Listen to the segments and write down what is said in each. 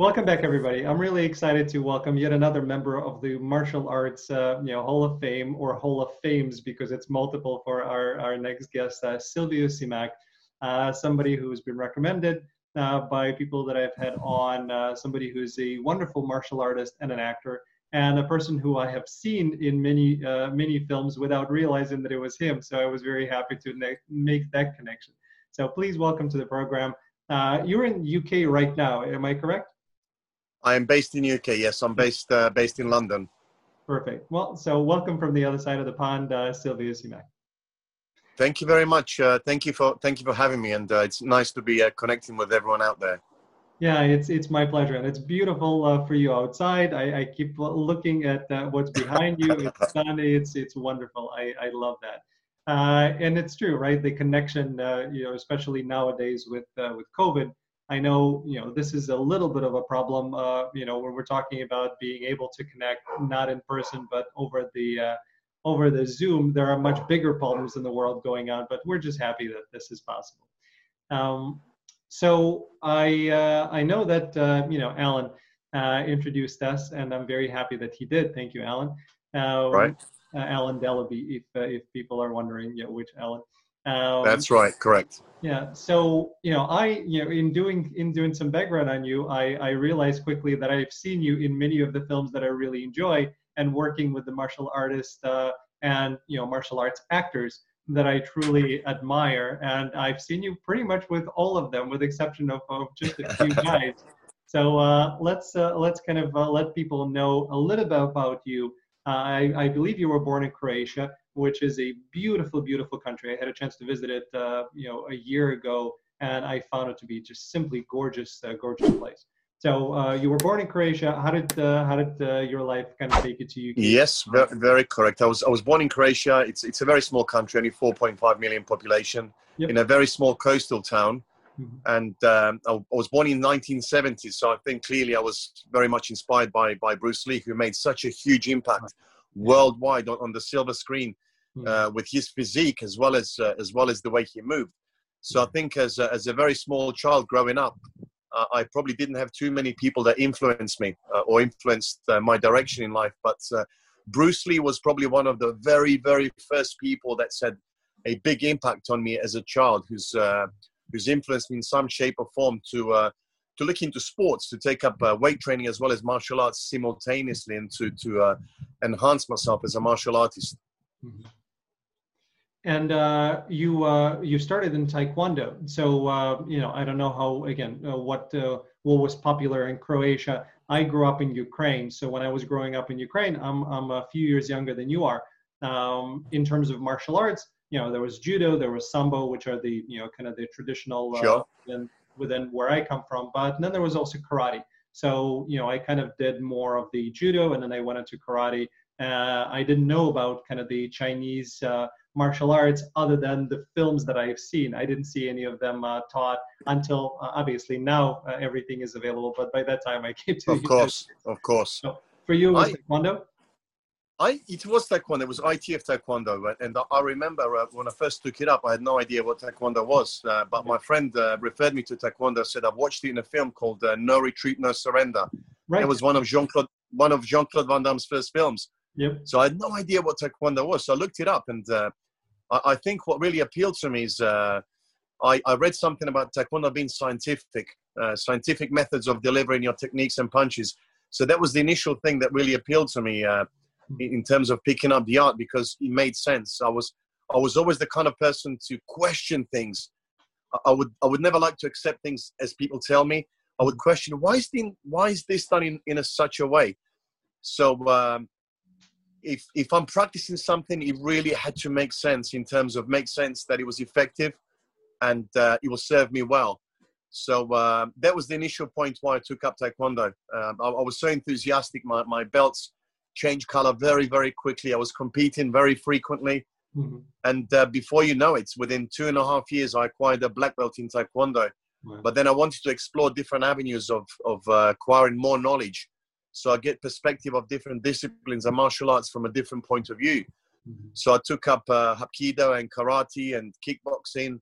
Welcome back, everybody. I'm really excited to welcome yet another member of the martial arts, uh, you know, Hall of Fame or Hall of Fames because it's multiple for our, our next guest, uh, Silvio Simac, uh, somebody who's been recommended uh, by people that I've had on, uh, somebody who's a wonderful martial artist and an actor, and a person who I have seen in many uh, many films without realizing that it was him. So I was very happy to ne- make that connection. So please welcome to the program. you're in UK right now, am I correct? I am based in UK. Yes, I'm based uh, based in London. Perfect. Well, so welcome from the other side of the pond, uh, Silvio Simac. Thank you very much. Uh, thank you for thank you for having me, and uh, it's nice to be uh, connecting with everyone out there. Yeah, it's it's my pleasure, and it's beautiful uh, for you outside. I, I keep looking at uh, what's behind you. It's sunny. It's it's wonderful. I, I love that. Uh, and it's true, right? The connection, uh, you know, especially nowadays with uh, with COVID, I know, you know, this is a little bit of a problem, uh, you know, when we're talking about being able to connect not in person but over the uh, over the Zoom. There are much bigger problems in the world going on, but we're just happy that this is possible. Um, so I uh, I know that uh, you know Alan uh, introduced us, and I'm very happy that he did. Thank you, Alan. Um, right. Uh, Alan Delaby, if if people are wondering, know, which Alan. Um, That's right, correct. Yeah. So you know, I you know, in doing in doing some background on you, I I realized quickly that I've seen you in many of the films that I really enjoy, and working with the martial artists uh, and you know martial arts actors that I truly admire, and I've seen you pretty much with all of them, with the exception of, of just a few guys. So uh, let's uh, let's kind of uh, let people know a little bit about you. Uh, I, I believe you were born in Croatia which is a beautiful, beautiful country. I had a chance to visit it, uh, you know, a year ago, and I found it to be just simply gorgeous, uh, gorgeous place. So uh, you were born in Croatia. How did uh, how did uh, your life kind of take you to UK? Yes, very, very, correct. I was I was born in Croatia. It's it's a very small country, only 4.5 million population, yep. in a very small coastal town. Mm-hmm. And um, I, I was born in 1970, so I think clearly I was very much inspired by by Bruce Lee, who made such a huge impact worldwide on, on the silver screen hmm. uh, with his physique as well as uh, as well as the way he moved. So I hmm. think as a, as a very small child growing up, uh, I probably didn't have too many people that influenced me uh, or influenced uh, my direction in life. But uh, Bruce Lee was probably one of the very very first people that said a big impact on me as a child, who's who's influenced me in some shape or form to to look into sports, to take up uh, weight training as well as martial arts simultaneously, and to to uh, enhance myself as a martial artist. Mm-hmm. And uh, you uh, you started in Taekwondo, so uh, you know I don't know how again uh, what what was popular in Croatia. I grew up in Ukraine, so when I was growing up in Ukraine, I'm I'm a few years younger than you are. Um, in terms of martial arts, you know there was judo, there was sambo, which are the you know kind of the traditional sure. and within where I come from. But then there was also karate. So, you know, I kind of did more of the judo and then I went into karate. Uh, I didn't know about kind of the Chinese uh, martial arts other than the films that I've seen. I didn't see any of them uh, taught until uh, obviously now uh, everything is available. But by that time I came to. Of course, of course. So for you, was I, Taekwondo? I it was taekwondo. It was ITF taekwondo, and I remember uh, when I first took it up, I had no idea what taekwondo was. Uh, but my friend uh, referred me to taekwondo. Said I've watched it in a film called uh, No Retreat, No Surrender. Right. It was one of Jean Claude one of Jean Claude Van Damme's first films. Yep. So I had no idea what taekwondo was. So I looked it up, and uh, I, I, think what really appealed to me is uh, I, I, read something about taekwondo being scientific, scientific methods of delivering your techniques and punches. So that was the initial thing that really appealed to me in terms of picking up the art because it made sense. I was I was always the kind of person to question things. I would I would never like to accept things as people tell me. I would question why is the, why is this done in, in a, such a way. So um, if if I'm practicing something, it really had to make sense in terms of make sense that it was effective and uh, it will serve me well. So uh, that was the initial point why I took up Taekwondo. Um, I, I, was so enthusiastic. My, my belts change color very, very quickly. I was competing very frequently. Mm-hmm. And uh, before you know it, within two and a half years, I acquired a black belt in Taekwondo. But then I wanted to explore different avenues of, of uh, acquiring more knowledge. So I get perspective of different disciplines and martial arts from a different point of view. Mm-hmm. So I took up uh, Hapkido and karate and kickboxing,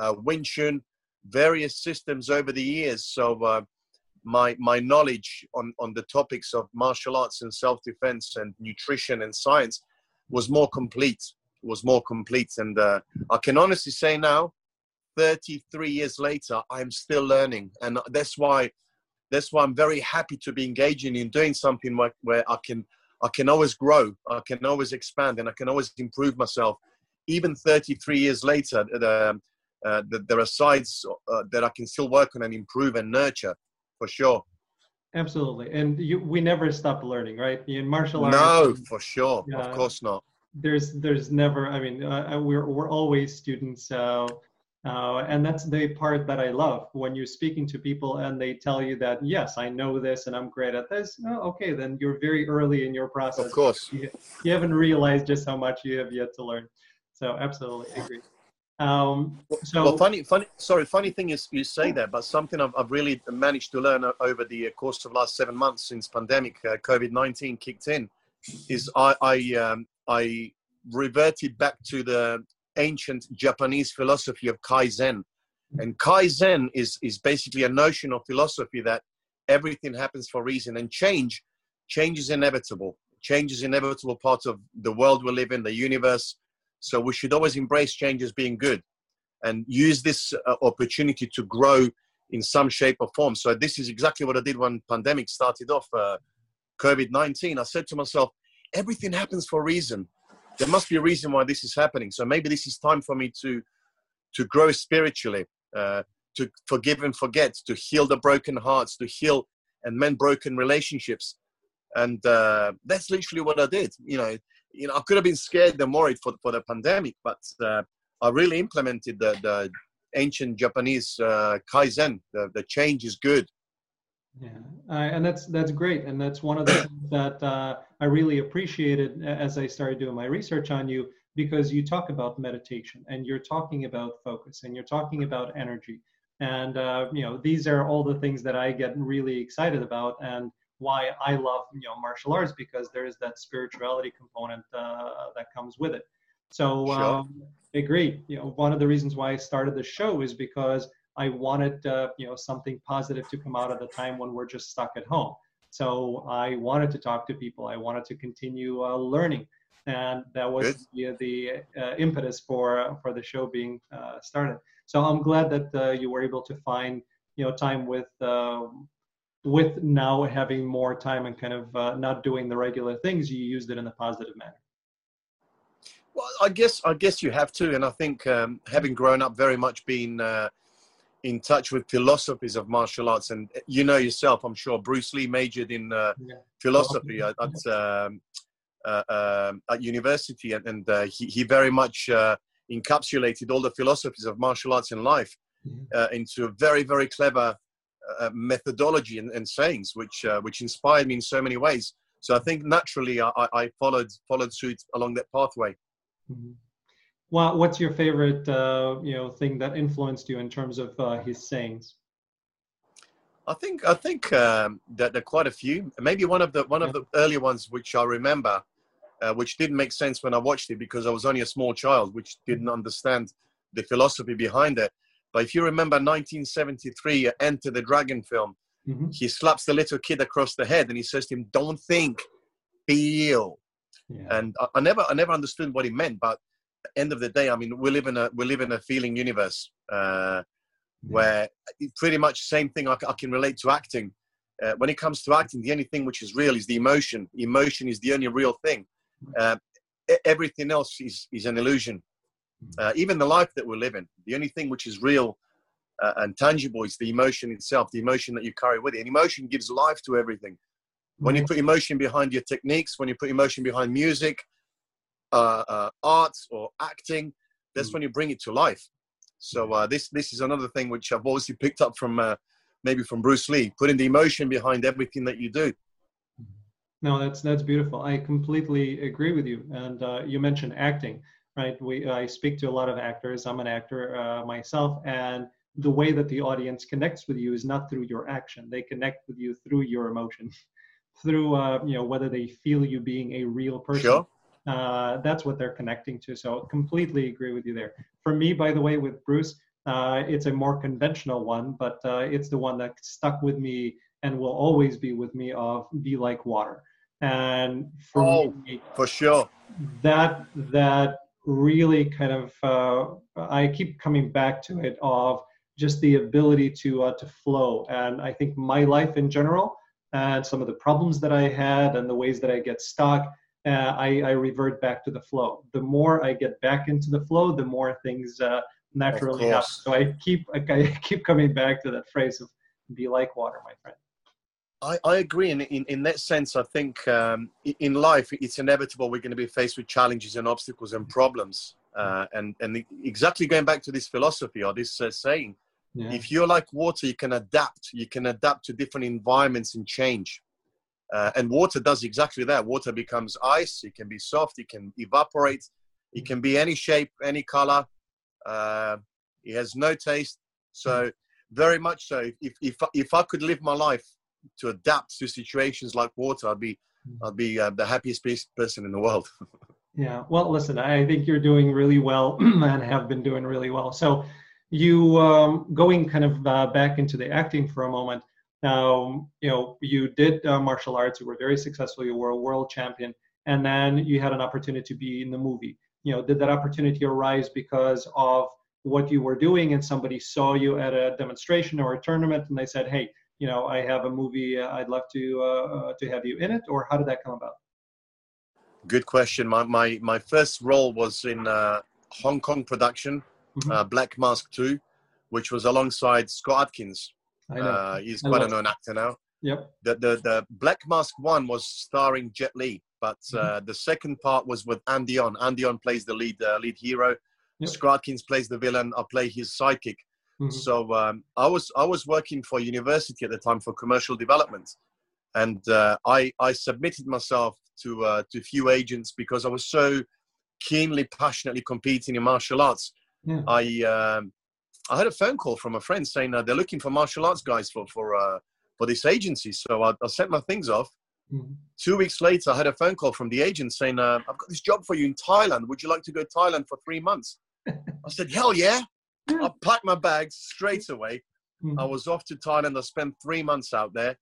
uh, Wing Chun, various systems over the years. So uh, my my knowledge on on the topics of martial arts and self defense and nutrition and science was more complete. Was more complete, and uh, I can honestly say now, 33 years later, I'm still learning, and that's why that's why I'm very happy to be engaging in doing something where, where I can I can always grow, I can always expand, and I can always improve myself. Even 33 years later, uh, uh, there are sides uh, that I can still work on and improve and nurture for sure. Absolutely, and you, we never stop learning, right? In martial arts. No, for sure. Uh, of course not. There's, there's never. I mean, uh, uh, we're we're always students. So. Uh, and that's the part that I love when you're speaking to people and they tell you that yes, I know this and I'm great at this. Oh, okay, then you're very early in your process. Of course, you, you haven't realized just how much you have yet to learn. So absolutely agree. Um, so, well, funny, funny. Sorry, funny thing is you say that, but something I've, I've really managed to learn over the course of last seven months since pandemic uh, COVID nineteen kicked in, is I I, um, I reverted back to the ancient Japanese philosophy of kaizen, and kaizen is is basically a notion of philosophy that everything happens for reason, and change change is inevitable. Change is inevitable part of the world we live in, the universe so we should always embrace change as being good and use this uh, opportunity to grow in some shape or form. So this is exactly what I did when pandemic started off, uh, COVID-19. I said to myself, everything happens for a reason. There must be a reason why this is happening. So maybe this is time for me to to grow spiritually, uh, to forgive and forget, to heal the broken hearts, to heal and mend broken relationships. And uh, that's literally what I did. You know, you know, I could have been scared and worried for, for the pandemic, but uh, I really implemented the, the ancient Japanese uh, kaizen. The, the change is good. Yeah, uh, and that's that's great, and that's one of the things that uh, I really appreciated as I started doing my research on you because you talk about meditation and you're talking about focus and you're talking about energy, and uh, you know these are all the things that I get really excited about and why I love you know martial arts because there is that spirituality component uh, that comes with it. So sure. um, agree. You know, one of the reasons why I started the show is because I wanted uh, you know something positive to come out at the time when we're just stuck at home. So I wanted to talk to people. I wanted to continue uh, learning, and that was the, the uh, impetus for for the show being uh, started. So I'm glad that uh, you were able to find you know time with um, with now having more time and kind of uh, not doing the regular things, you used it in a positive manner. Well, I guess I guess you have to, and I think um, having grown up very much being uh, in touch with philosophies of martial arts, and you know yourself, I'm sure Bruce Lee majored in uh, yeah. philosophy at at, um, uh, um, at university, and, and uh, he he very much uh, encapsulated all the philosophies of martial arts in life mm-hmm. into a very very clever uh, methodology and, and, sayings, which uh, which inspired me in so many ways. So I think naturally I, I followed followed suit along that pathway. Mm-hmm. Well, what's your favorite uh, you know thing that influenced you in terms of uh, his sayings? I think I think um, that there are quite a few. Maybe one of the one of the earlier ones which I remember, uh, which didn't make sense when I watched it because I was only a small child, which didn't understand the philosophy behind it. But if you remember 1973, uh, Enter the Dragon film, mm-hmm. he slaps the little kid across the head and he says to him, "Don't think, feel." Yeah. And I, I, never, I never understood what he meant. But at the end of the day, I mean, we live in a we live in a feeling universe uh, yeah. where pretty much the same thing I, I can relate to acting. Uh, when it comes to acting, the only thing which is real is the emotion. Emotion is the only real thing. Uh, everything else is, is an illusion uh, even the life that we're living. The only thing which is real uh, and tangible is the emotion itself, the emotion that you carry with it. And emotion gives life to everything. When you mm-hmm. put emotion behind your techniques, when you put emotion behind music, uh, uh art, or acting, that's mm. when you bring it to life. So uh, this this is another thing which I've obviously picked up from uh, maybe from Bruce Lee, putting the emotion behind everything that you do. No, that's that's beautiful. I completely agree with you. And uh, you mentioned acting right? We, I speak to a lot of actors. I'm an actor uh, myself, and the way that the audience connects with you is not through your action. They connect with you through your emotion, through uh, you know whether they feel you being a real person. Sure. Uh, that's what they're connecting to. So completely agree with you there. For me, by the way, with Bruce, uh, it's a more conventional one, but uh, it's the one that stuck with me and will always be with me of be like water. And for oh, me, for sure, that that really kind of uh, I keep coming back to it of just the ability to uh, to flow. And I think my life in general and some of the problems that I had and the ways that I get stuck, uh, I, I, revert back to the flow. The more I get back into the flow, the more things uh, naturally happen. So I keep I keep coming back to that phrase of "be like water, my friend." I, I agree. In, in, in that sense, I think um, in life, it's inevitable we're going to be faced with challenges and obstacles and problems. Uh, and, and exactly going back to this philosophy or this uh, saying, yeah. if you're like water, you can adapt. You can adapt to different environments and change. Uh, and water does exactly that. Water becomes ice. It can be soft. It can evaporate. It can be any shape, any color. Uh, it has no taste. So very much so. If, if, if I could live my life to adapt to situations like water, I'd be hmm. I'd be uh, the happiest person in the world. yeah. Well, listen, I think you're doing really well and have been doing really well. So, you um, going kind of uh, back into the acting for a moment. Now, you know, you did uh, martial arts. You were very successful. You were a world champion, and then you had an opportunity to be in the movie. You know, did that opportunity arise because of what you were doing, and somebody saw you at a demonstration or a tournament, and they said, "Hey, you know, I have a movie, uh, I'd love to uh, uh, to have you in it, or how did that come about? Good question. My my my first role was in uh, Hong Kong production, mm-hmm. Black Mask Two, which was alongside Scott Adkins. Uh, he's quite a known actor now. Yep. The, the the Black Mask one was starring Jet Li, but uh, mm-hmm. the second part was with Andy On. Andy On plays the lead uh, lead hero. Yep. Scott Adkins plays the villain. I play his sidekick. Mm-hmm. So um, I was I was working for university at the time for commercial development, and uh, I I submitted myself to uh, to a few agents because I was so keenly, passionately competing in martial arts. Yeah. I um, I had a phone call from a friend saying uh, they're looking for martial arts guys for for uh, for this agency. So I, I sent my things off. Mm-hmm. Two weeks later, I had a phone call from the agent saying, uh, "I've got this job for you in Thailand. Would you like to go to Thailand for three months?" I said, "Hell yeah!" I packed my bags straight away. Mm-hmm. I was off to Thailand. I spent three months out there.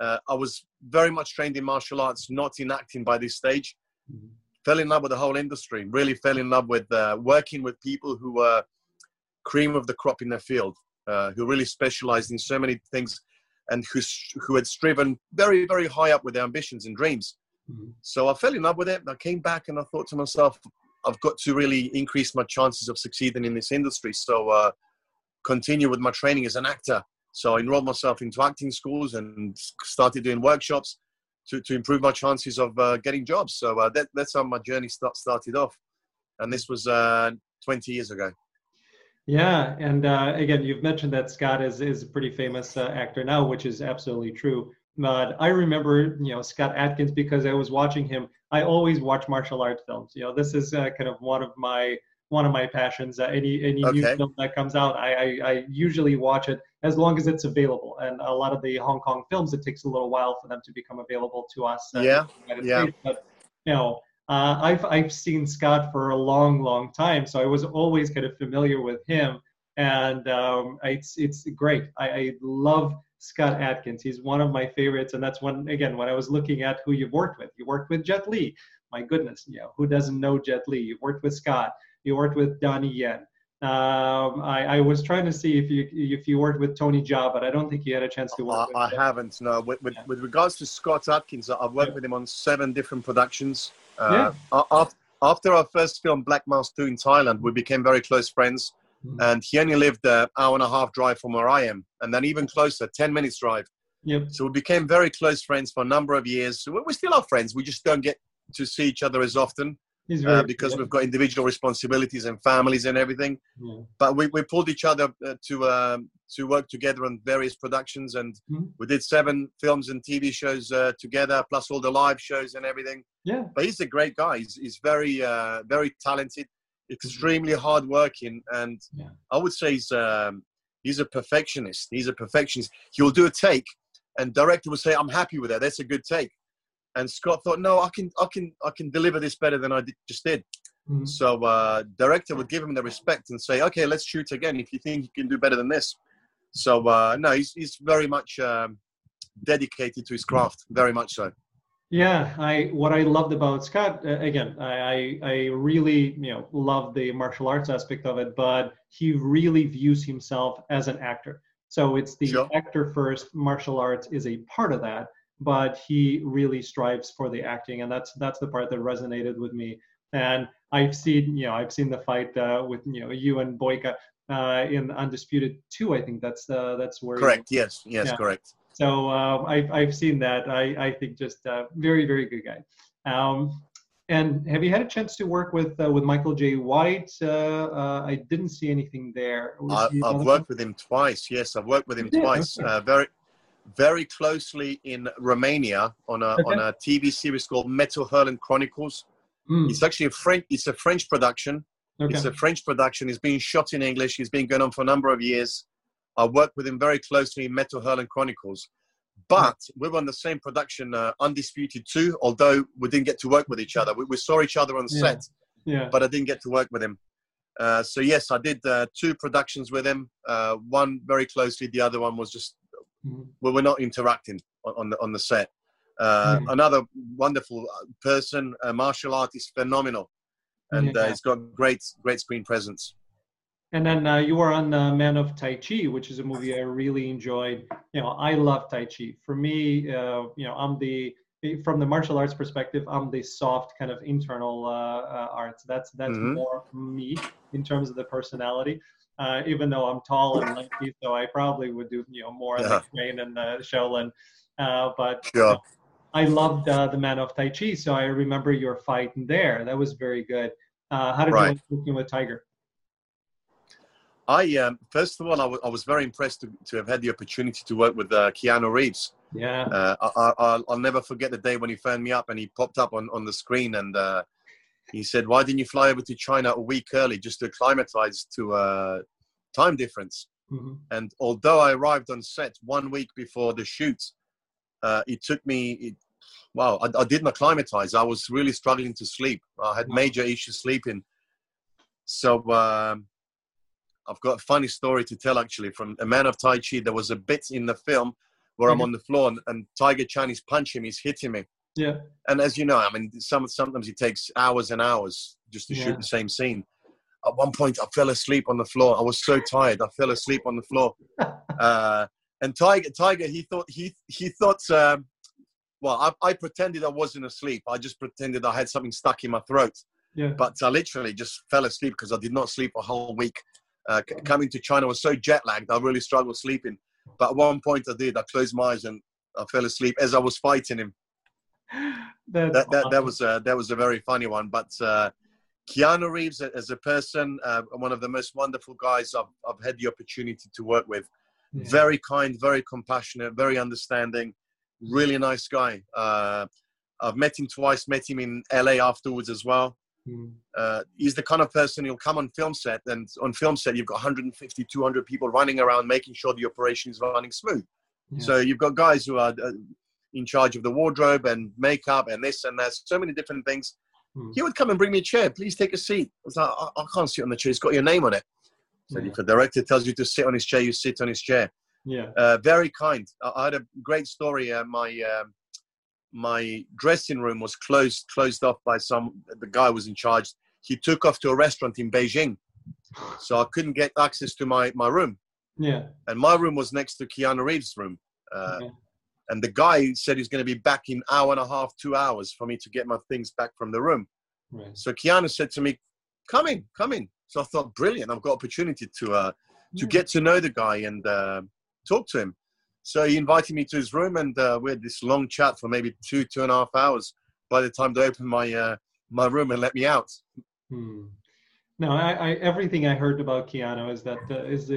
Uh, I was very much trained in martial arts, not in acting by this stage. Mm-hmm. Fell in love with the whole industry. Really fell in love with uh, working with people who were cream of the crop in their field, uh, who really specialized in so many things, and who who had striven very very high up with their ambitions and dreams. Mm-hmm. So I fell in love with it. I came back and I thought to myself, I've got to really increase my chances of succeeding in this industry. So uh, continue with my training as an actor. So I enrolled myself into acting schools and started doing workshops to, to improve my chances of uh, getting jobs. So uh, that, that's how my journey start, started off. And this was uh, 20 years ago. Yeah, and uh, again, you've mentioned that Scott is, is a pretty famous uh, actor now, which is absolutely true. But I remember, you know, Scott Adkins because I was watching him. I always watch martial arts films. You know, this is uh, kind of one of my one of my passions. Uh, any any okay. new film that comes out, I, I, I usually watch it as long as it's available. And a lot of the Hong Kong films, it takes a little while for them to become available to us. Yeah, yeah. States. But you know, uh, I've I've seen Scott for a long, long time, so I was always kind of familiar with him, and um, it's it's great. I, I love Scott Adkins. He's one of my favorites, and that's one again when I was looking at who you've worked with. You worked with Jet Li. My goodness, you know who doesn't know Jet Li? You worked with Scott. You worked with Donnie Yen. Um, I, I, was trying to see if you if you worked with Tony Jaa, but I don't think you had a chance to work. I, I haven't. No. With, with, yeah. with, regards to Scott Adkins, I've worked yeah. with him on seven different productions. Uh, yeah. After our first film, Black Mask 2 in Thailand, we became very close friends. Mm-hmm. And he only lived an hour and a half drive from where I am, and then even closer, 10 minutes drive. Yep. So we became very close friends for a number of years. So we still are friends. We just don't get to see each other as often uh, because we've got individual responsibilities and families and everything. Yeah. But we, we pulled each other uh, to um, to work together on various productions, and mm-hmm. we did seven films and TV shows uh, together, plus all the live shows and everything. Yeah. But he's a great guy. He's, he's very uh, very talented extremely hardworking, and yeah. I would say he's um, he's a perfectionist. He's a perfectionist. He'll do a take, and director will say, "I'm happy with that. That's a good take." And Scott thought, "No, I can, I can, I can deliver this better than I did, just did." Mm-hmm. So uh, director would give him the respect and say, "Okay, let's shoot again if you think you can do better than this." So uh, no, he's he's very much um, dedicated to his craft, very much so. Yeah, I what I loved about Scott uh, again, I, I really you know love the martial arts aspect of it, but he really views himself as an actor. So it's the sure. actor first. Martial arts is a part of that, but he really strives for the acting, and that's that's the part that resonated with me. And I've seen you know I've seen the fight uh, with you know you and Boyka uh, in Undisputed Two. I think that's uh, that's where. Correct. yes. Yes. Yeah. Correct. So uh, I've, I've seen that. I, I think just a very, very good guy. Um, and have you had a chance to work with uh, with Michael Jai White? Uh, uh, I didn't see anything there. I, have worked with him twice. Yes, I've worked with him twice. Okay. Uh, very, very closely in Romania on a okay. on a TV series called Metal Hurlant Chronicles. Mm. It's actually a French. It's a French production. Okay. It's a French production. It's being shot in English. It's been going on for a number of years. I worked with him very closely in Metal Hurlant Chronicles. But we were on the same production, uh, Undisputed 2, although we didn't get to work with each other. We, we saw each other on set, yeah. but I didn't get to work with him. Uh, so, yes, I did uh, two productions with him, uh, one very closely, the other one was just, mm-hmm. we were not interacting on, on, the, on the set. Mm-hmm. Another wonderful uh, person, a martial artist, phenomenal. And yeah. he's got great, great screen presence. And then uh, you were on uh, Man of Tai Chi, which is a movie I really enjoyed. You know, I love Tai Chi. For me, uh, you know, I'm the from the martial arts perspective, I'm the soft kind of internal uh, uh, arts. That's that's mm-hmm. more me in terms of the personality. Uh, even though I'm tall and lanky, so I probably would do you know more yeah. like Wayne and Shaolin. but sure. you know, I loved the Man of Tai Chi, so I remember your fight there. That was very good. how did right. you like working with Tiger? I um, first of all, I, w- I was very impressed to, to have had the opportunity to work with uh, Keanu Reeves. Yeah, uh, I, will never forget the day when he phoned me up and he popped up on, on the screen and uh, he said, "Why didn't you fly over to China a week early just to acclimatize to uh, time difference?" Mm-hmm. And although I arrived on set one week before the shoot, uh, it took me. It, wow, I, I, didn't acclimatize. I was really struggling to sleep. I had major issues sleeping. So. Um, I've got a funny story to tell actually from A Man of Tai Chi. There was a bit in the film where mm-hmm. I'm on the floor and, and Tiger Chen is punching me, he's hitting me. Yeah. And as you know, I mean, some, sometimes it takes hours and hours just to yeah. shoot the same scene. At one point, I fell asleep on the floor. I was so tired. I fell asleep on the floor. uh, and Tiger, Tiger, he thought he he thought. Um, well, I, I pretended I wasn't asleep. I just pretended I had something stuck in my throat. Yeah. But I literally just fell asleep because I did not sleep a whole week. Uh, coming to China was so jet lagged, I really struggled sleeping. But at one point I did. I closed my eyes and I fell asleep as I was fighting him. that, that, that, that, was a, that was a very funny one. But uh, Keanu Reeves, as a person, uh, one of the most wonderful guys I've, I've had the opportunity to work with. Yeah. Very kind, very compassionate, very understanding, really nice guy. Uh, I've met him twice, met him in LA afterwards as well. Mm. Uh, he's the kind of person who'll come on film set, and on film set, you've got 150, 200 people running around making sure the operation is running smooth. Yeah. So you've got guys who are uh, in charge of the wardrobe and makeup and this and that, so many different things. Mm. He would come and bring me a chair. Please take a seat. I was like, I, I can't sit on the chair. It's got your name on it. So yeah. if the director tells you to sit on his chair, you sit on his chair. Yeah. Uh, very kind. I, I, had a great story. Uh, my um, my dressing room was closed closed off by some the guy was in charge. He took off to a restaurant in beijing. So i couldn't get access to my my room. Yeah. And my room was next to keanu reeves room uh, okay. and the guy said he's going to be back in hour and a half two hours for me to get my things back from the room. Right. so keanu said to me come in come in. So i thought brilliant i've got opportunity to uh to yeah. get to know the guy and uh, talk to him so he invited me to his room, and uh, we had this long chat for maybe two, two and a half hours. By the time they opened my uh, my room and let me out. Hmm. I, I, everything I heard about Keanu is that uh, is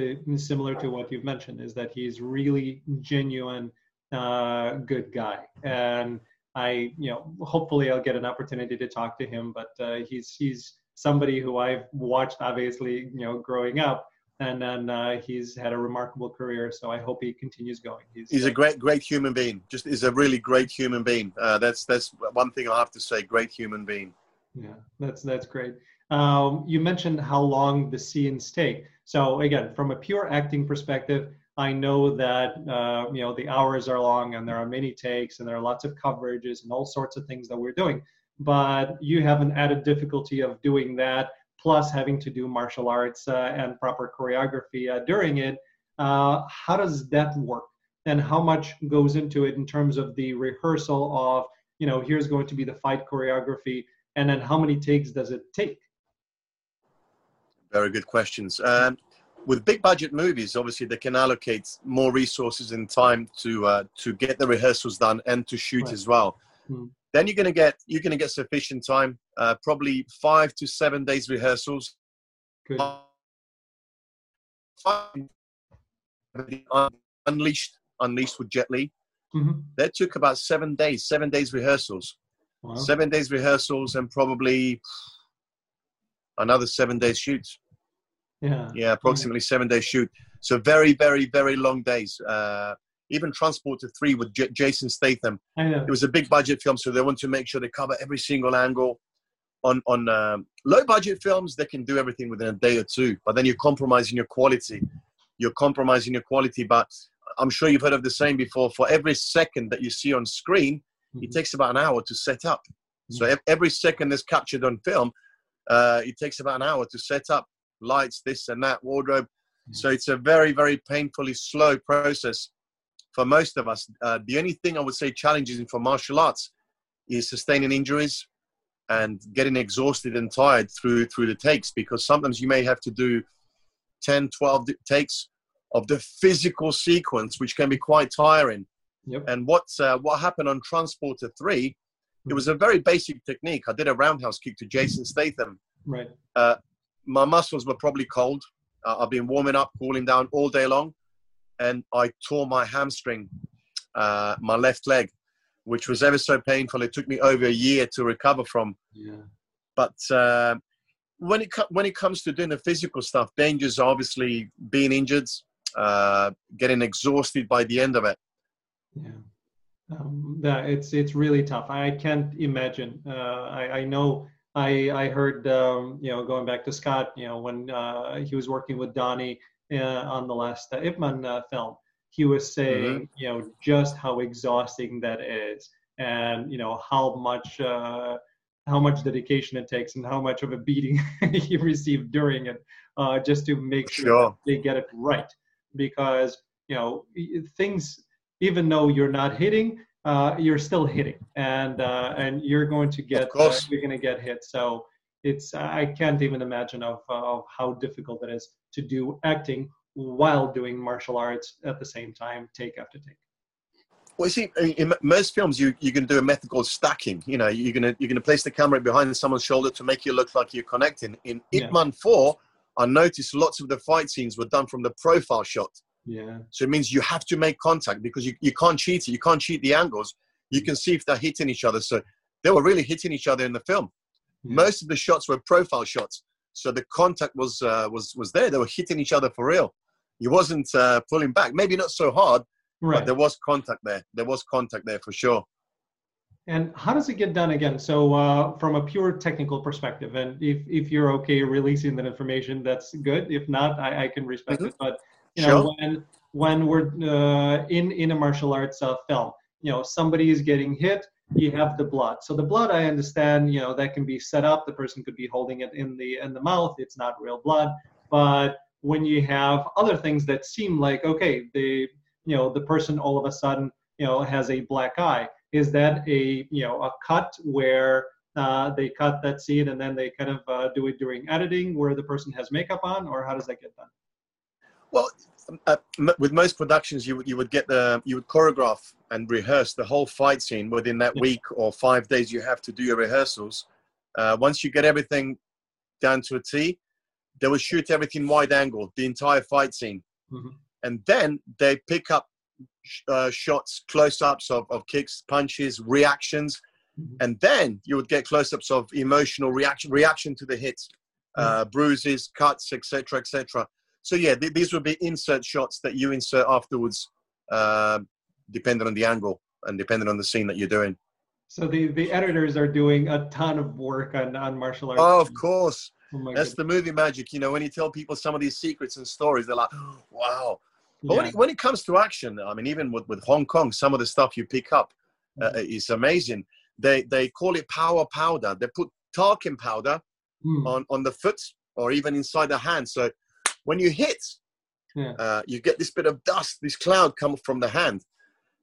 similar to what you've mentioned. Is that he's really genuine, uh, good guy, and I, you know, hopefully I'll get an opportunity to talk to him. But uh, he's he's somebody who I've watched, obviously, you know, growing up, and then uh, he's had a remarkable career. So I hope he continues going. He's, he's a uh, great, great human being. Just is a really great human being. Uh, that's that's one thing I have to say. Great human being. Yeah, that's that's great. Um, you mentioned how long the scenes take. So again, from a pure acting perspective, I know that uh, you know the hours are long and there are many takes and there are lots of coverages and all sorts of things that we're doing. But you have an added difficulty of doing that, plus having to do martial arts uh, and proper choreography uh, during it. Uh, how does that work? And how much goes into it in terms of the rehearsal of you know here's going to be the fight choreography, and then how many takes does it take? Very good questions. Um, with big budget movies, obviously they can allocate more resources and time to uh, to get the rehearsals done and to shoot right. as well. Hmm. Then you're gonna get you're gonna get sufficient time, uh, probably five to seven days rehearsals. Good. Unleashed, Unleashed with Jet Li. Mm-hmm. That took about seven days, seven days rehearsals, wow. seven days rehearsals, and probably another seven days shoots. Yeah. Yeah, approximately yeah. seven days shoot. So very, very, very long days. Uh, even Transporter 3 with J- Jason Statham. It was a big budget film, so they want to make sure they cover every single angle. On, on um, low budget films, they can do everything within a day or two, but then you're compromising your quality. You're compromising your quality, but I'm sure you've heard of the same before. For every second that you see on screen, mm-hmm. it takes about an hour to set up. Mm-hmm. So every second that's captured on film, uh, it takes about an hour to set up lights, this and that, wardrobe. Mm. So it's a very, very painfully slow process for most of us. Uh, the only thing I would say challenging for martial arts is sustaining injuries and getting exhausted and tired through through the takes because sometimes you may have to do 10 12 takes of the physical sequence which can be quite tiring yep. and what uh, what happened on transporter 3 it was a very basic technique i did a roundhouse kick to jason statham right uh, my muscles were probably cold. Uh, I've been warming up, cooling down all day long, and I tore my hamstring, uh, my left leg, which was ever so painful. It took me over a year to recover from. Yeah. But uh, when it when it comes to doing the physical stuff, dangers obviously being injured, uh, getting exhausted by the end of it. Yeah. Um, yeah, it's it's really tough. I can't imagine. Uh, I, I know I I heard um, you know going back to Scott, you know when uh, he was working with Donnie on the last uh, Ip Man uh, film, he was saying mm-hmm. you know just how exhausting that is, and you know how much uh, how much dedication it takes and how much of a beating he received during it, uh, just to make sure, sure. they get it right, because you know things even though you're not hitting uh, you're still hitting, and uh, and you're going to get uh, you're going to get hit. So it's I can't even imagine of of how difficult it is to do acting while doing martial arts at the same time, take after take. Well, you see, in most films, you you're going to do a method called stacking. You know, you're gonna you're gonna place the camera behind someone's shoulder to make you look like you're connecting. In Ip Man Four, I noticed lots of the fight scenes were done from the profile shot. Yeah. So it means you have to make contact because you, you can't cheat it. You can't cheat the angles. You mm. can see if they're hitting each other. So they were really hitting each other in the film. Yeah. Most of the shots were profile shots. So the contact was uh, was was there. They were hitting each other for real. He wasn't uh, pulling back. Maybe not so hard, right. but there was contact there. There was contact there for sure. And how does it get done again? So uh, from a pure technical perspective, and if, if you're okay releasing that information, that's good. If not, I, I can respect mm-hmm. it. But you know, sure. when when we're uh, in in a martial arts uh, film, you know, somebody is getting hit, you have the blood. So the blood, I understand, you know, that can be set up. The person could be holding it in the in the mouth. It's not real blood. But when you have other things that seem like okay, the you know the person all of a sudden you know has a black eye. Is that a you know a cut where uh, they cut that scene and then they kind of uh, do it during editing where the person has makeup on, or how does that get done? Well, uh, with most productions, you you would get the you would choreograph and rehearse the whole fight scene within that week or five days. You have to do your rehearsals. Uh, once you get everything down to a T, they will shoot everything wide angle, the entire fight scene, mm-hmm. and then they pick up uh, shots, close-ups of, of kicks, punches, reactions, mm-hmm. and then you would get close-ups of emotional reaction reaction to the hits, mm-hmm. bruises, cuts, etc., etc so yeah, th- these would be insert shots that you insert afterwards, uh, depending on the angle and depending on the scene that you're doing. So the, the editors are doing a ton of work on, on martial arts. Oh, of course. Oh That's goodness. the movie magic. You know, when you tell people some of these secrets and stories, they're like, oh, wow. But when, it, when it comes to action, I mean, even with, with Hong Kong, some of the stuff you pick up uh, mm. is amazing. They they call it power powder. They put talcum powder mm. on on the foot or even inside the hand. So when you hit, yeah. uh, you get this bit of dust, this cloud come from the hand,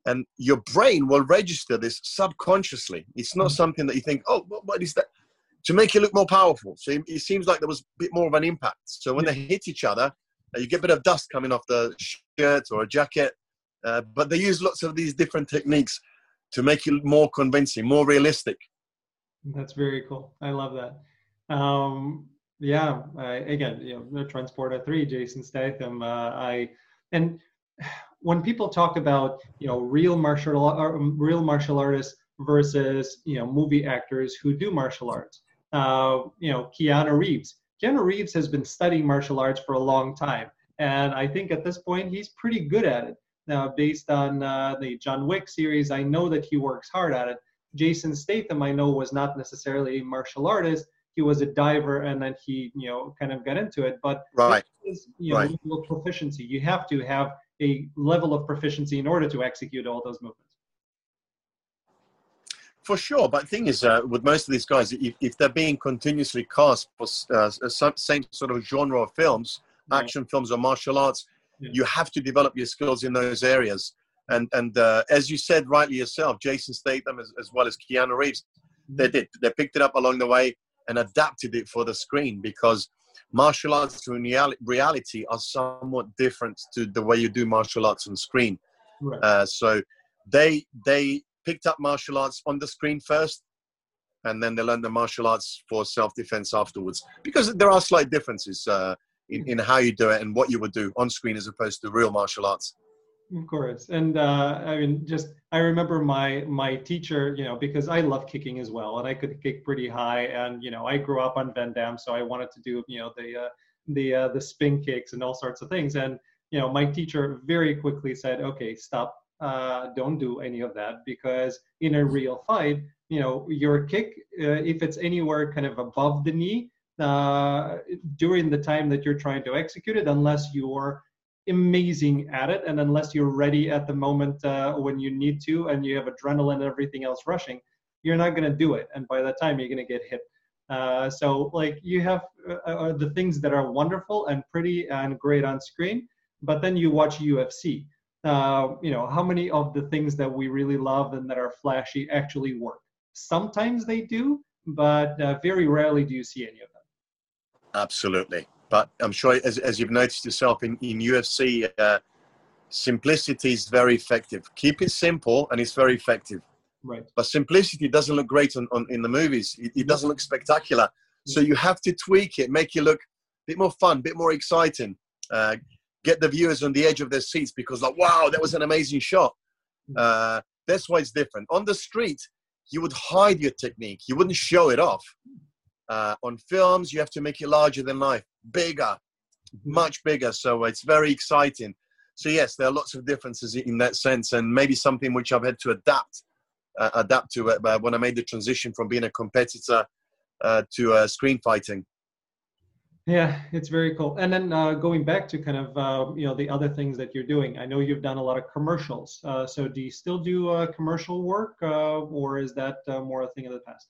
and your brain will register this subconsciously. It's not mm. something that you think, oh, what, is that? To make it look more powerful. So it, it, seems like there was a bit more of an impact. So when yeah. they hit each other, uh, you get a bit of dust coming off the shirt or a jacket. Uh, but they use lots of these different techniques to make it more convincing, more realistic. That's very cool. I love that. Um, yeah, I, again, you know, Transporter Three, Jason Statham. Uh, I and when people talk about you know real martial uh, real martial artists versus you know movie actors who do martial arts, uh, you know Keanu Reeves. Keanu Reeves has been studying martial arts for a long time, and I think at this point he's pretty good at it. Now, based on uh, the John Wick series, I know that he works hard at it. Jason Statham, I know, was not necessarily a martial artist. He was a diver, and then he, you know, kind of got into it. But right, is, you know, right. proficiency. You have to have a level of proficiency in order to execute all those movements. For sure, but the thing is, uh, with most of these guys, if, if they're being continuously cast for uh, same sort of genre of films, yeah. action films or martial arts, yeah. you have to develop your skills in those areas. And and uh, as you said rightly yourself, Jason Statham as, as well as Keanu Reeves, they mm-hmm. did. They picked it up along the way and adapted it for the screen because martial arts in reality are somewhat different to the way you do martial arts on screen. Right. Uh, so they they picked up martial arts on the screen first, and then they learned the martial arts for self defense afterwards because there are slight differences. Uh, in, in how you do it and what you would do on screen as opposed to real martial arts of course. And uh, i mean just i remember my my teacher you know because i love kicking as well and i could kick pretty high and you know i grew up on van damme so i wanted to do you know the uh, the uh, the spin kicks and all sorts of things. And you know my teacher very quickly said okay stop uh, don't do any of that because in a real fight you know your kick uh, if it's anywhere kind of above the knee uh, during the time that you're trying to execute it unless you're amazing at it. And unless you're ready at the moment uh, when you need to and you have adrenaline and everything else rushing you're not going to do it. And by that time you're going to get hit. Uh, so like you have uh, uh, the things that are wonderful and pretty and great on screen but then you watch ufc uh, you know how many of the things that we really love and that are flashy actually work? Sometimes they do but very rarely do you see any of them. Absolutely. But I'm sure, as, as you've noticed yourself in, in UFC, uh, simplicity is very effective. Keep it simple and it's very effective. Right. But simplicity doesn't look great on, on in the movies. It, it doesn't look spectacular. So you have to tweak it, make it look a bit more fun, a bit more exciting. Uh, get the viewers on the edge of their seats because, like, wow, that was an amazing shot. Uh, that's why it's different. On the street, you would hide your technique. You wouldn't show it off. Uh, on films, you have to make it larger than life, bigger, mm-hmm. much bigger. So it's very exciting. So yes, there are lots of differences in that sense, and maybe something which I've had to adapt, uh, adapt to it uh, when I made the transition from being a competitor uh, to uh, screen fighting. Yeah, it's very cool. And then uh, going back to kind of uh, you know the other things that you're doing, I know you've done a lot of commercials. Uh, so do you still do uh, commercial work, or is that more a thing of the past?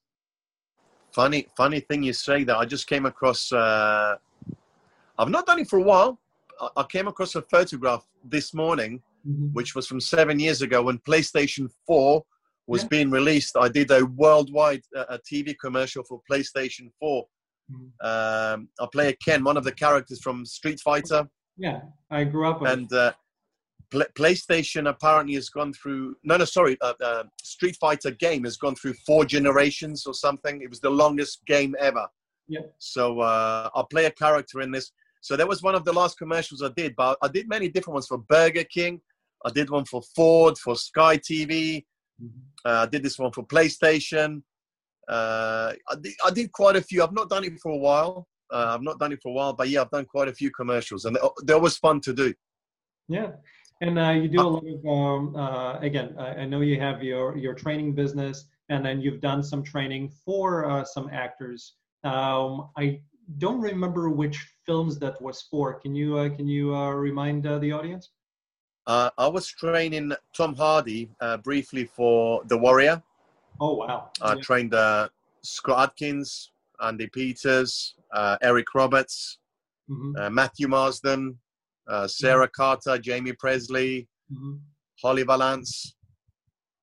Funny, funny thing you say that. I just came across. Uh, I've not done it for a while. I, came across a photograph this morning, mm-hmm. which was from seven years ago when PlayStation 4 was yeah. being released. I did a worldwide uh, TV commercial for PlayStation 4. Mm-hmm. Um, I play a Ken, one of the characters from Street Fighter. Yeah, I grew up. And uh, PlayStation apparently has gone through. No, no, sorry. Uh, uh, Street Fighter game has gone through four generations or something. It was the longest game ever. Yeah. So uh, I'll play a character in this. So that was one of the last commercials I did. But I did many different ones for Burger King. I did one for Ford, for Sky TV. Mm-hmm. Uh, I did this one for PlayStation. Uh, I did, I, did, quite a few. I've not done it for a while. Uh, I've not done it for a while, but yeah, I've done quite a few commercials, and they're always fun to do. Yeah, and uh, you do a lot of, um, uh, again, I, I, know you have your, your training business and then you've done some training for uh, some actors. Um, I don't remember which films that was for. Can you, uh, can you uh, remind uh, the audience? Uh, I was training Tom Hardy uh, briefly for The Warrior. Oh wow! I Yeah. trained uh, Scott Adkins, Andy Peters, uh, Eric Roberts, Mhm, uh, Matthew Marsden, uh, Sarah Carter, Jaime Pressly, mhm. Holly Valance.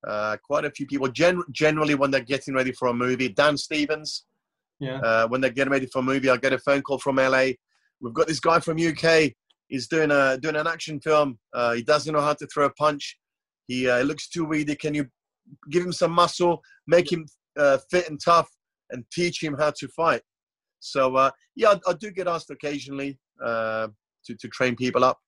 Uh, quite a few people. Gen- generally, when they're getting ready for a movie, Dan Stevens. Yeah. Uh, when they're getting ready for a movie, I get a phone call from LA. We've got this guy from UK. He's doing a doing an action film. Uh, he doesn't know how to throw a punch. He uh, looks too weedy. Can you give him some muscle, make him uh, fit and tough, and teach him how to fight? So uh, yeah, I, I do get asked occasionally uh, to to train people up.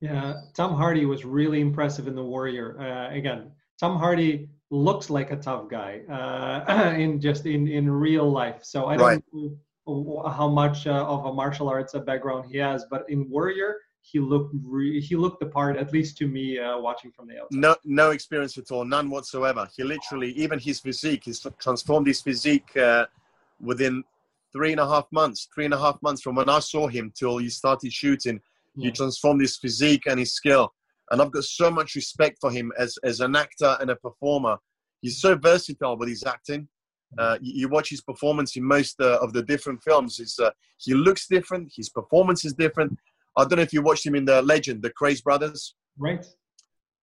Yeah, Tom Hardy was really impressive in The Warrior. Uh, again, Tom Hardy looks like a tough guy uh, in just in in real life. So I don't Right. know how much uh, of a martial arts uh, background he has, but in Warrior, he looked re- he looked the part, at least to me, uh, watching from the outside. No, no experience at all, none whatsoever. He literally, even his physique, he's transformed his physique uh, within three and a half months. Three and a half months from when I saw him till he started shooting, he transformed his physique and his skill. And I've got so much respect for him as as an actor and a performer. He's so versatile with his acting. Uh, you, you watch his performance in most uh, of the different films. It's, uh, he looks different. His performance is different. I don't know if you watched him in the Legend, the Krays Brothers. Right.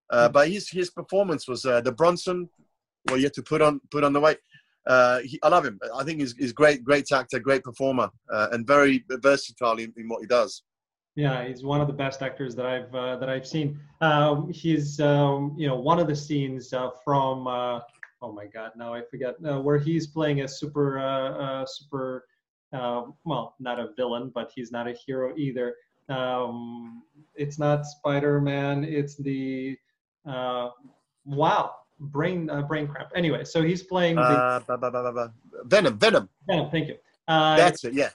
Uh, but his his performance was uh, the Bronson. Well, you have to put on put on the weight. Uh, he, I love him. I think he's, he's great, great actor, great performer, uh, and very versatile in, in what he does. Yeah, he's one of the best actors that I've uh, that I've seen. Um, he's um, you know one of the scenes uh, from uh, oh my god now I forget uh, where he's playing a super super well not a villain but he's not a hero either. Um, it's not Spider Man. It's the wow brain uh, brain cramp. Anyway, so he's playing Uh, ba- ba- ba- ba- ba. Venom, Venom. Venom. Thank you. Uh, That's it. Yeah.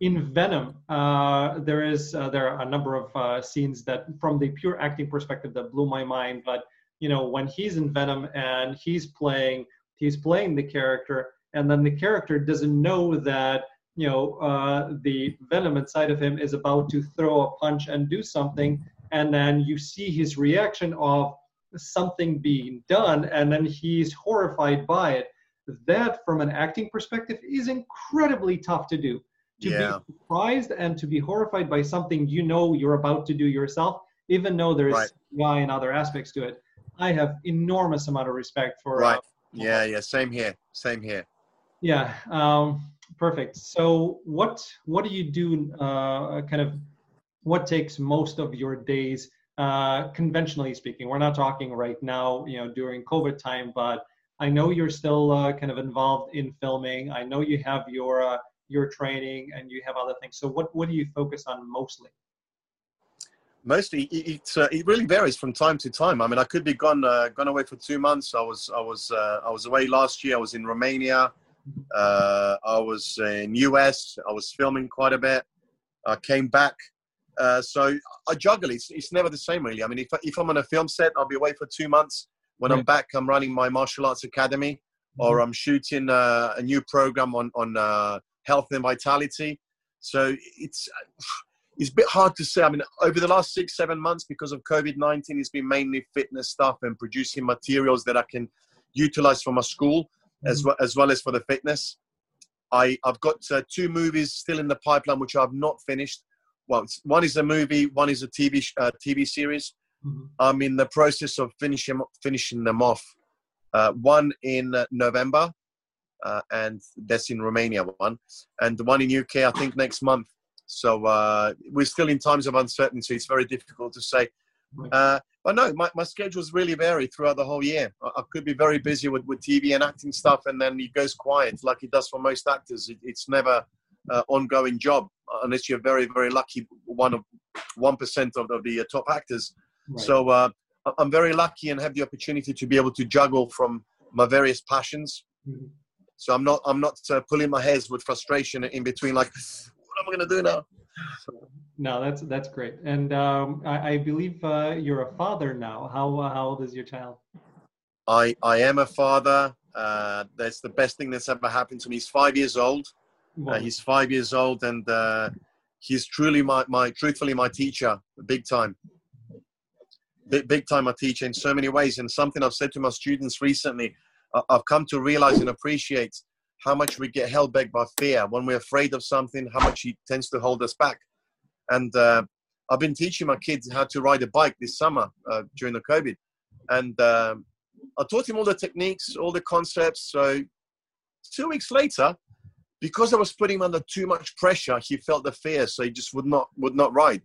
in Venom, uh, there is uh, there are a number of uh, scenes that, from the pure acting perspective, that blew my mind. But you know, when he's in Venom and he's playing, he's playing the character, and then the character doesn't know that you know uh, the Venom inside of him is about to throw a punch and do something, and then you see his reaction of something being done, and then he's horrified by it. That, from an acting perspective, is incredibly tough to do to Yeah. be surprised and to be horrified by something you know you're about to do yourself, even though there's Right. And other aspects to it. I have enormous amount of respect for. Right. Uh, Yeah. Yeah. Same here. Same here. yeah. Um, perfect. So what what do you do? Uh, kind of what takes most of your days? Uh, conventionally speaking, we're not talking right now, you know, during COVID time, but I know you're still uh, kind of involved in filming. I know you have your uh, your training and you have other things. So what what do you focus on mostly? Mostly, it uh, it really varies from time to time. I mean, I could be gone uh, gone away for two months. I was I was uh, I was away last year. I was in Romania. I was in US. I was filming quite a bit. I came back. Uh, so I juggle. It's, it's never the same, really. I mean, if, if I'm on a film set, I'll be away for two months. When I'm back, I'm running my martial arts academy, or I'm shooting uh, a new program on on uh, health and vitality. So it's it's a bit hard to say. I mean, over the last six seven months, because of COVID nineteen, it's been mainly fitness stuff and producing materials that I can utilize for my school as Mhm. well as well as for the fitness. I I've got uh, two movies still in the pipeline which I've not finished. Well, one is a movie, one is a TV uh, TV series. Mhm. I'm in the process of finishing finishing them off. Uh, one in uh, November, uh, and that's in Romania. One, and the one in UK, I think next month. So uh, we're still in times of uncertainty. It's very difficult to say. Uh, but no, my, my schedules really vary throughout the whole year. I, I could be very busy with, with TV and acting stuff, and then it goes quiet, like it does for most actors. It, it's never uh, ongoing job unless you're very, very lucky, one of one percent of, of the uh, top actors. Right. So uh, I'm very lucky and have the opportunity to be able to juggle from my various passions. Mhm. So I'm not I'm not uh, pulling my hairs with frustration in between. Like, what am I going to do now? No, that's that's great. And um, I, I believe uh, you're a father now. How uh, how old is your child? I I am a father. Uh, that's the best thing that's ever happened to me. He's five years old. Uh, he's five years old, and uh, he's truly my my truthfully my teacher, big time. big, big time my teacher in so many ways. And something I've said to my students recently, I've come to realize and appreciate how much we get held back by fear. When we're afraid of something, how much it tends to hold us back. And uh, I've been teaching my kids how to ride a bike this summer uh, during the COVID. And um, I taught him all the techniques, all the concepts. So two weeks later, because I was putting him under too much pressure, he felt the fear, so he just would not would not ride.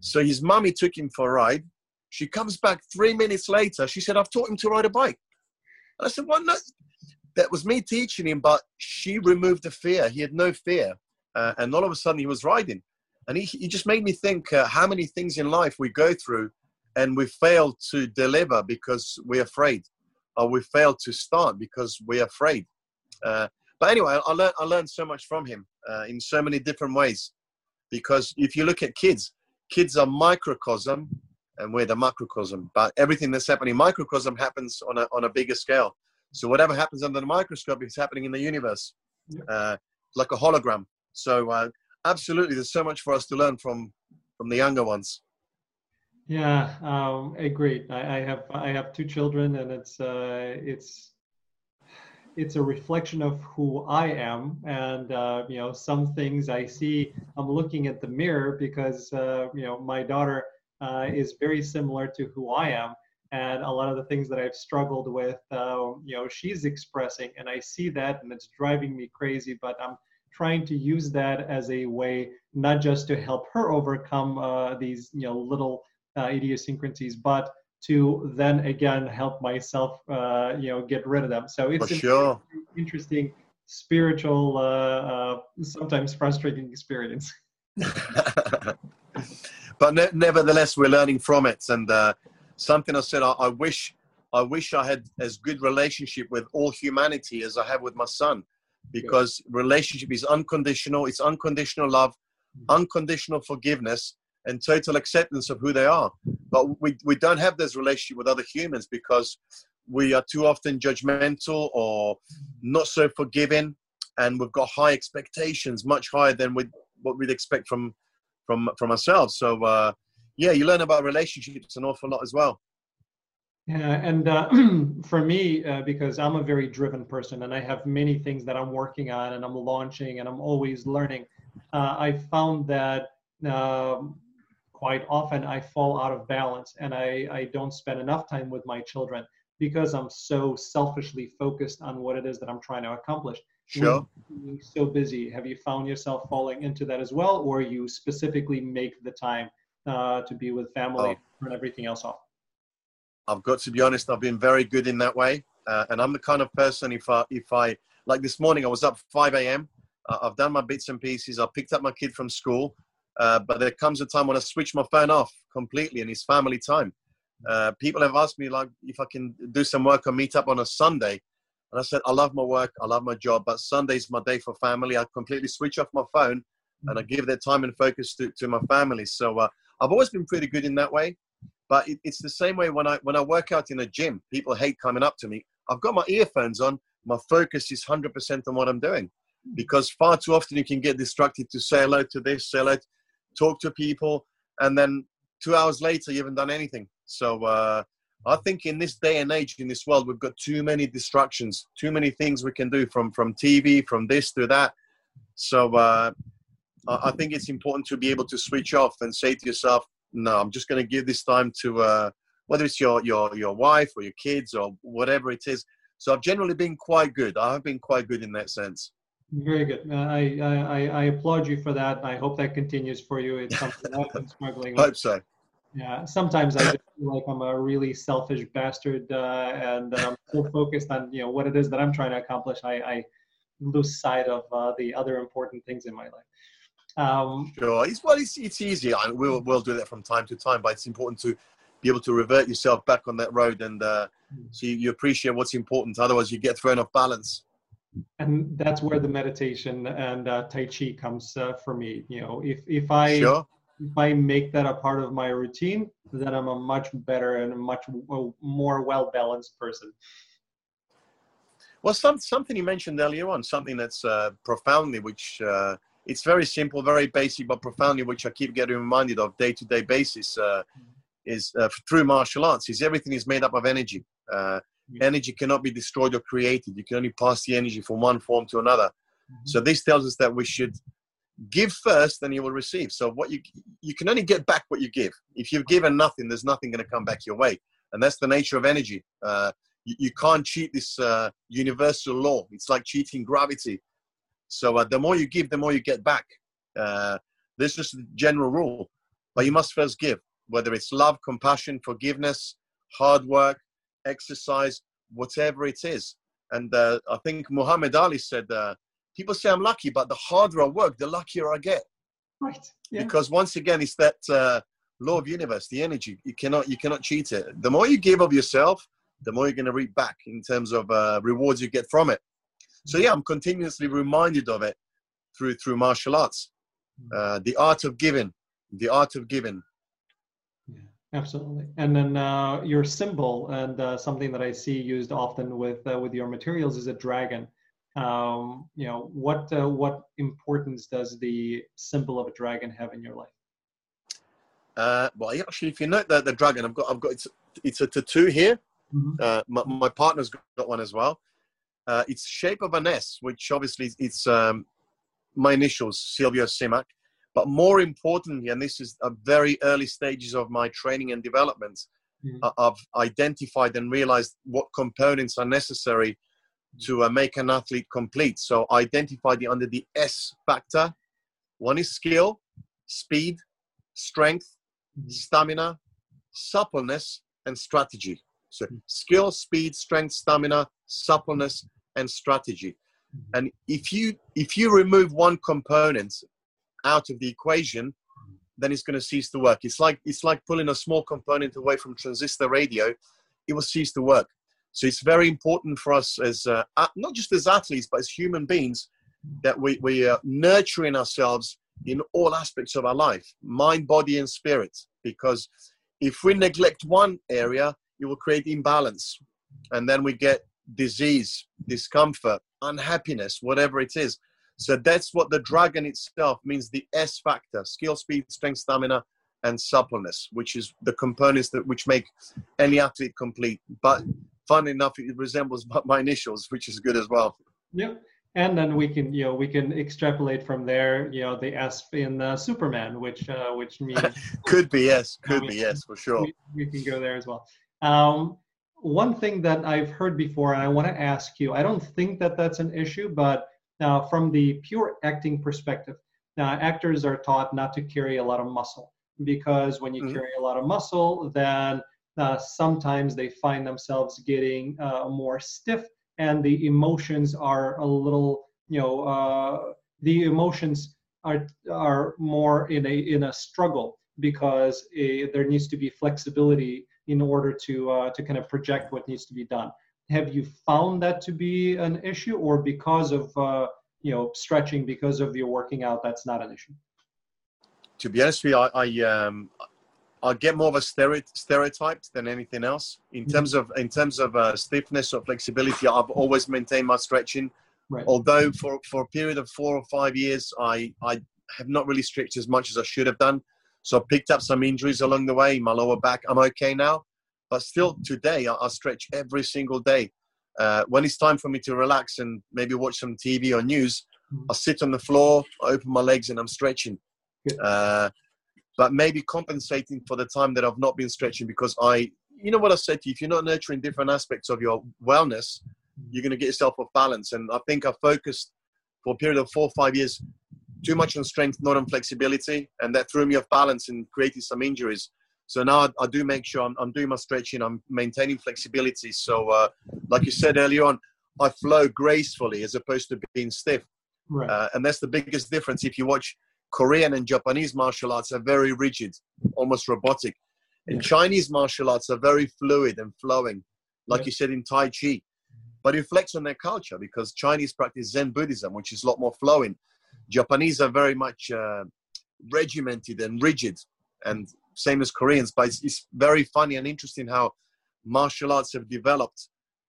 So his mummy took him for a ride. She comes back three minutes later. She said, "I've taught him to ride a bike." And I said, "What? No, that was me teaching him, but she removed the fear. He had no fear, uh, and all of a sudden he was riding. And he, he just made me think uh, how many things in life we go through, and we fail to deliver because we're afraid, or we fail to start because we're afraid. Uh, but anyway, I learned I learned so much from him uh, in so many different ways, because if you look at kids, kids are microcosm, and we're the macrocosm. But everything that's happening microcosm happens on a on a bigger scale. So whatever happens under the microscope is happening in the universe, uh, like a hologram. So uh, absolutely, there's so much for us to learn from from the younger ones. Yeah, um, agreed. I, I have I have two children, and it's uh, it's it's a reflection of who I am, and uh, you know some things I see. I'm looking at the mirror because uh, you know my daughter uh, is very similar to who I am, and a lot of the things that I've struggled with, uh, you know, she's expressing, and I see that, and it's driving me crazy. But I'm trying to use that as a way, not just to help her overcome uh, these, you know, little uh, idiosyncrasies, but to then again help myself, uh, you know, get rid of them. So it's sure. interesting, spiritual, uh, uh, sometimes frustrating experience. but ne- nevertheless, we're learning from it, and something I said, I, I wish I wish I had as good relationship with all humanity as I have with my son, because relationship is unconditional. It's unconditional love, mm-hmm. unconditional forgiveness, and total acceptance of who they are. But we, we don't have this relationship with other humans because we are too often judgmental or not so forgiving, and we've got high expectations, much higher than we, what we'd expect from from from ourselves. So uh, yeah, you learn about relationships an awful lot as well. Yeah, and uh, for me, uh, because I'm a very driven person and I have many things that I'm working on and I'm launching and I'm always learning, uh, I found that um, quite often I fall out of balance and I, I don't spend enough time with my children because I'm so selfishly focused on what it is that I'm trying to accomplish. Sure. Being so busy, have you found yourself falling into that as well, or you specifically make the time uh, to be with family, oh. turn everything else off? I've got to be honest. I've been very good in that way, uh, and I'm the kind of person if I if I like this morning I was up 5 a.m. Uh, I've done my bits and pieces. I picked up my kid from school, uh, but there comes a time when I switch my phone off completely, and it's family time. Uh, people have asked me like if I can do some work or meet up on a Sunday, and I said I love my work, I love my job, but Sunday's my day for family. I completely switch off my phone, and I give that time and focus to, to my family. So uh, I've always been pretty good in that way. But it, it's the same way when I when I work out in a gym. People hate coming up to me. I've got my earphones on. My focus is hundred percent on what I'm doing, because far too often you can get distracted to say hello to this, say hello, talk to people, and then two hours later you haven't done anything. So uh, I think in this day and age, in this world, we've got too many distractions, too many things we can do from from TV, from this to that. So uh, I think it's important to be able to switch off and say to yourself, no, I'm just going to give this time to uh, whether it's your, your, your wife or your kids or whatever it is. So I've generally been quite good. I have been quite good in that sense. Very good. Uh, I, I, I applaud you for that. I hope that continues for you. It's something I've been struggling with. hope so. Yeah, sometimes I just feel like I'm a really selfish bastard, uh, and I'm so focused on you know what it is that I'm trying to accomplish. I, I lose sight of uh, the other important things in my life. Um, sure, it's well, it's, it's easy. I, we'll we'll do that from time to time, but it's important to be able to revert yourself back on that road, and uh, so you, you appreciate what's important. Otherwise, you get thrown off balance. And that's where the meditation and uh, Tai Chi comes uh, for me. You know, if if I sure. if I make that a part of my routine, then I'm a much better and a much more well balanced person. Well, some, something you mentioned earlier on, something that's uh, profoundly, which uh, it's very simple, very basic, but profoundly, which I keep getting reminded of day to day basis. Uh, is uh, through martial arts is everything is made up of energy. Energy cannot be destroyed or created. You can only pass the energy from one form to another. Mm-hmm. So this tells us that we should give first, then you will receive. So what you you can only get back what you give. If you've given nothing, there's nothing going to come back your way, and that's the nature of energy. Uh, you, you, can't cheat this uh, universal law. It's like cheating gravity. So uh, the more you give, the more you get back. Uh, this is the general rule. But you must first give, whether it's love, compassion, forgiveness, hard work, exercise, whatever it is. And uh, I think Muhammad Ali said, uh, people say I'm lucky, but the harder I work, the luckier I get. Right. Yeah. Because once again, it's that uh, law of universe, the energy. You cannot, you cannot cheat it. The more you give of yourself, the more you're going to reap back in terms of uh, rewards you get from it. So yeah, I'm continuously reminded of it through through martial arts, hmm. uh, the art of giving, the art of giving. Absolutely. And then uh, your symbol and uh, something that I see used often with uh, with your materials is a dragon. Um, you know what uh, what importance does the symbol of a dragon have in your life? Uh, well actually if you note the, the dragon i've got i've got it's, it's a tattoo here. Mm-hmm. uh, my, my, partner's got one as well. Uh, it's shape of an s which obviously it's um, my initials silvio simac but more importantly and this is a very early stages of my training and development mm-hmm. i've identified and realized what components are necessary to uh, make an athlete complete. So identify the under the S factor. One is skill, speed, strength, mm-hmm. stamina, suppleness, and strategy. So mm-hmm. skill, speed, strength, stamina, suppleness, and strategy. Mm-hmm. And if you if you remove one component out of the equation, then it's going to cease to work. It's like it's like pulling a small component away from transistor radio. It will cease to work. So it's very important for us as uh, not just as athletes, but as human beings, that we, we are nurturing ourselves in all aspects of our life, mind, body, and spirit. Because if we neglect one area, it will create imbalance. And then we get disease, discomfort, unhappiness, whatever it is. So that's what the dragon itself means the S factor skill, speed, strength, stamina, and suppleness, which is the components that which make any athlete complete. But fun enough, it resembles my initials, which is good as well. Yep. And then we can, you know, we can extrapolate from there, you know, the S in uh, Superman, which, uh, which means could be yes, could I mean, be yes, for sure. We, we, can go there as well. Um, one thing that I've heard before, and I want to ask you, I don't think that that's an issue, but uh, from the pure acting perspective, now actors are taught not to carry a lot of muscle because when you mm-hmm. carry a lot of muscle, then uh, sometimes they find themselves getting uh, more stiff and the emotions are a little you know uh, the emotions are are more in a in a struggle because a, there needs to be flexibility in order to uh, to kind of project what needs to be done have you found that to be an issue or because of uh, you know stretching because of your working out that's not an issue to be honest with you i, I um I get more of a stereotype than anything else in mm-hmm. terms of in terms of uh, stiffness or flexibility. I've always maintained my stretching, right. although for, for a period of four or five years, I I have not really stretched as much as I should have done. So I picked up some injuries along the way. My lower back, I'm okay now, but still mm-hmm. today I, I stretch every single day. Uh, when it's time for me to relax and maybe watch some TV or news, mm-hmm. I sit on the floor, I open my legs, and I'm stretching. Uh, but maybe compensating for the time that I've not been stretching because I, you know what I said to you, if you're not nurturing different aspects of your wellness, you're going to get yourself off balance. And I think I focused for a period of four or five years too much on strength, not on flexibility, and that threw me off balance and created some injuries. So now I, I do make sure I'm, I'm, doing my stretching, I'm maintaining flexibility. So, uh, like you said earlier on, I flow gracefully as opposed to being stiff. Right. Uh, and that's the biggest difference. If you watch Korean and Japanese martial arts are very rigid, almost robotic. And Chinese martial arts are very fluid and flowing, like yeah. you said in Tai Chi. But it reflects on their culture because Chinese practice Zen Buddhism, which is a lot more flowing. Japanese are very much uh, regimented and rigid, and same as Koreans. But it's, it's very funny and interesting how martial arts have developed,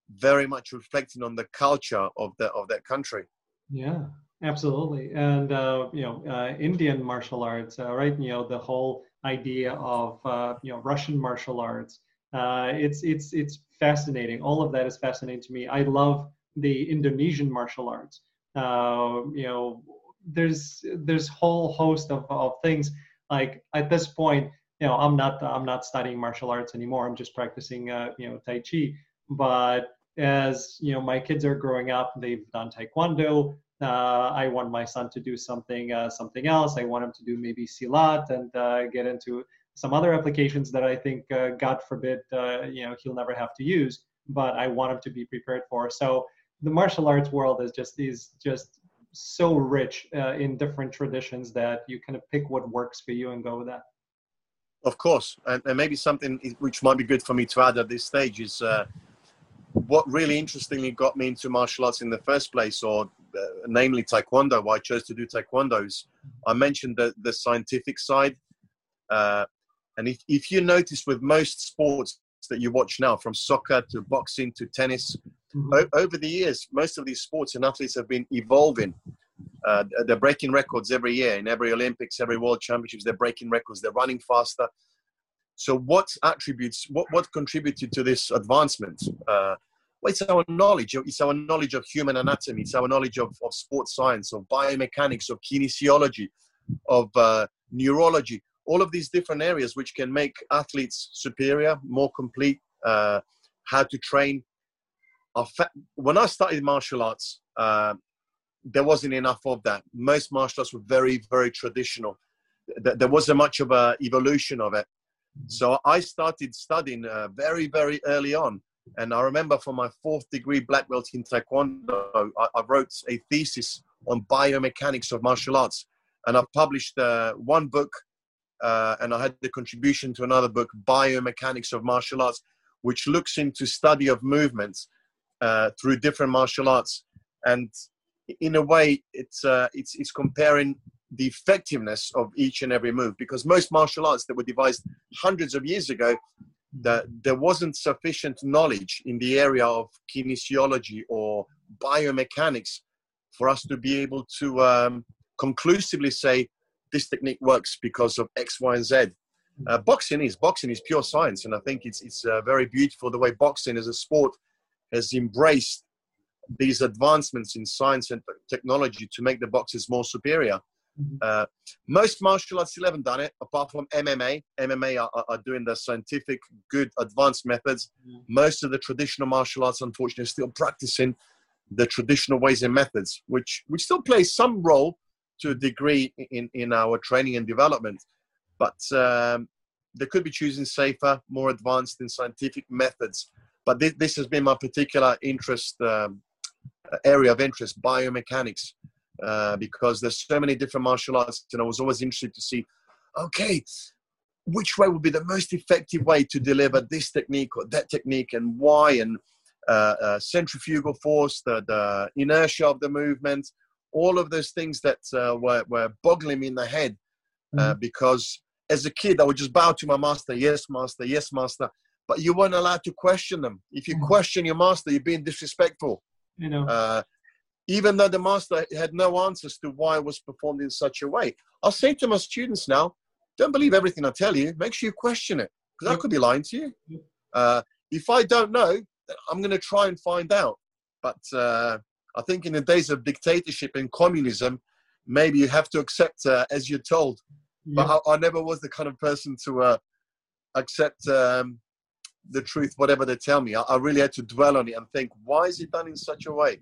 very much reflecting on the culture of the of that country. Yeah, Absolutely, and uh, you know, uh, Indian martial arts, uh, right? You know, the whole idea of uh, you know Russian martial arts. Uh, it's it's it's fascinating. All of that is fascinating to me. I love the Indonesian martial arts. Uh, you know, there's there's whole host of, of things. Like at this point, you know, I'm not I'm not studying martial arts anymore. I'm just practicing uh, you know Tai Chi. But as you know, my kids are growing up. They've done Taekwondo. Uh, I want my son to do something uh, something else. I want him to do maybe silat and uh, get into some other applications that I think, uh, God forbid, uh, you know, he'll never have to use. But I want him to be prepared for. So the martial arts world is just is just so rich uh, in different traditions that you kind of pick what works for you and go with that. Of course, and, and maybe something which might be good for me to add at this stage is what really interestingly got me into martial arts in the first place, or uh, namely taekwondo, why I chose to do taekwondo is I mentioned the, the scientific side. Uh, and if, if you notice with most sports that you watch now, from soccer to boxing to tennis, mm-hmm. o- over the years, most of these sports and athletes have been evolving. Uh, they're breaking records every year in every Olympics, every World Championships. They're breaking records. They're running faster. So, what attributes, what, what contributed to this advancement? Uh, well, it's our knowledge. It's our knowledge of human anatomy. It's our knowledge of, of sports science, of biomechanics, of kinesiology, of uh, neurology. All of these different areas which can make athletes superior, more complete, uh, how to train. When I started martial arts, uh, there wasn't enough of that. Most martial arts were very, very traditional. There wasn't much of a evolution of it. So I started studying uh, very, very early on and I remember for my fourth degree black belt in Taekwondo, I, I wrote a thesis on biomechanics of martial arts. And I've published uh, one book uh, and I had the contribution to another book, Biomechanics of Martial Arts, which looks into study of movements uh, through different martial arts. And in a way, it's, uh, it's, it's comparing the effectiveness of each and every move because most martial arts that were devised hundreds of years ago that there wasn't sufficient knowledge in the area of kinesiology or biomechanics for us to be able to um, conclusively say this technique works because of X, Y, and Z. Uh, boxing is boxing is pure science, and I think it's it's uh, very beautiful the way boxing as a sport has embraced these advancements in science and technology to make the boxes more superior. Mm-hmm. Uh, most martial arts still haven't done it, apart from MMA. MMA are, are doing the scientific, good, advanced methods. Mm. Most of the traditional martial arts, unfortunately, are still practicing the traditional ways and methods, which which still plays some role to a degree in in our training and development. But um, they could be choosing safer, more advanced and scientific methods. But this, this has been my particular interest um, area of interest: biomechanics uh, because there's so many different martial arts, and I was always interested to see, okay, which way would be the most effective way to deliver this technique or that technique, and why, and uh, uh, centrifugal force, the, the inertia of the movement, all of those things that uh, were, were boggling me in the head, uh, mm-hmm. because as a kid I would just bow to my master, yes, master, yes, master, but you weren't allowed to question them. If you mm-hmm. question your master, you're being disrespectful. You know. Uh, even though the master had no answers to why it was performed in such a way. I'll say to my students now, don't believe everything I tell you. Make sure you question it, because I could be lying to you. Uh, if I don't know, I'm going to try and find out. But uh, I think in the days of dictatorship and communism, maybe you have to accept uh, as you're told. Yeah. But I, I, never was the kind of person to uh, accept um, the truth, whatever they tell me. I, I, really had to dwell on it and think, why is it done in such a way?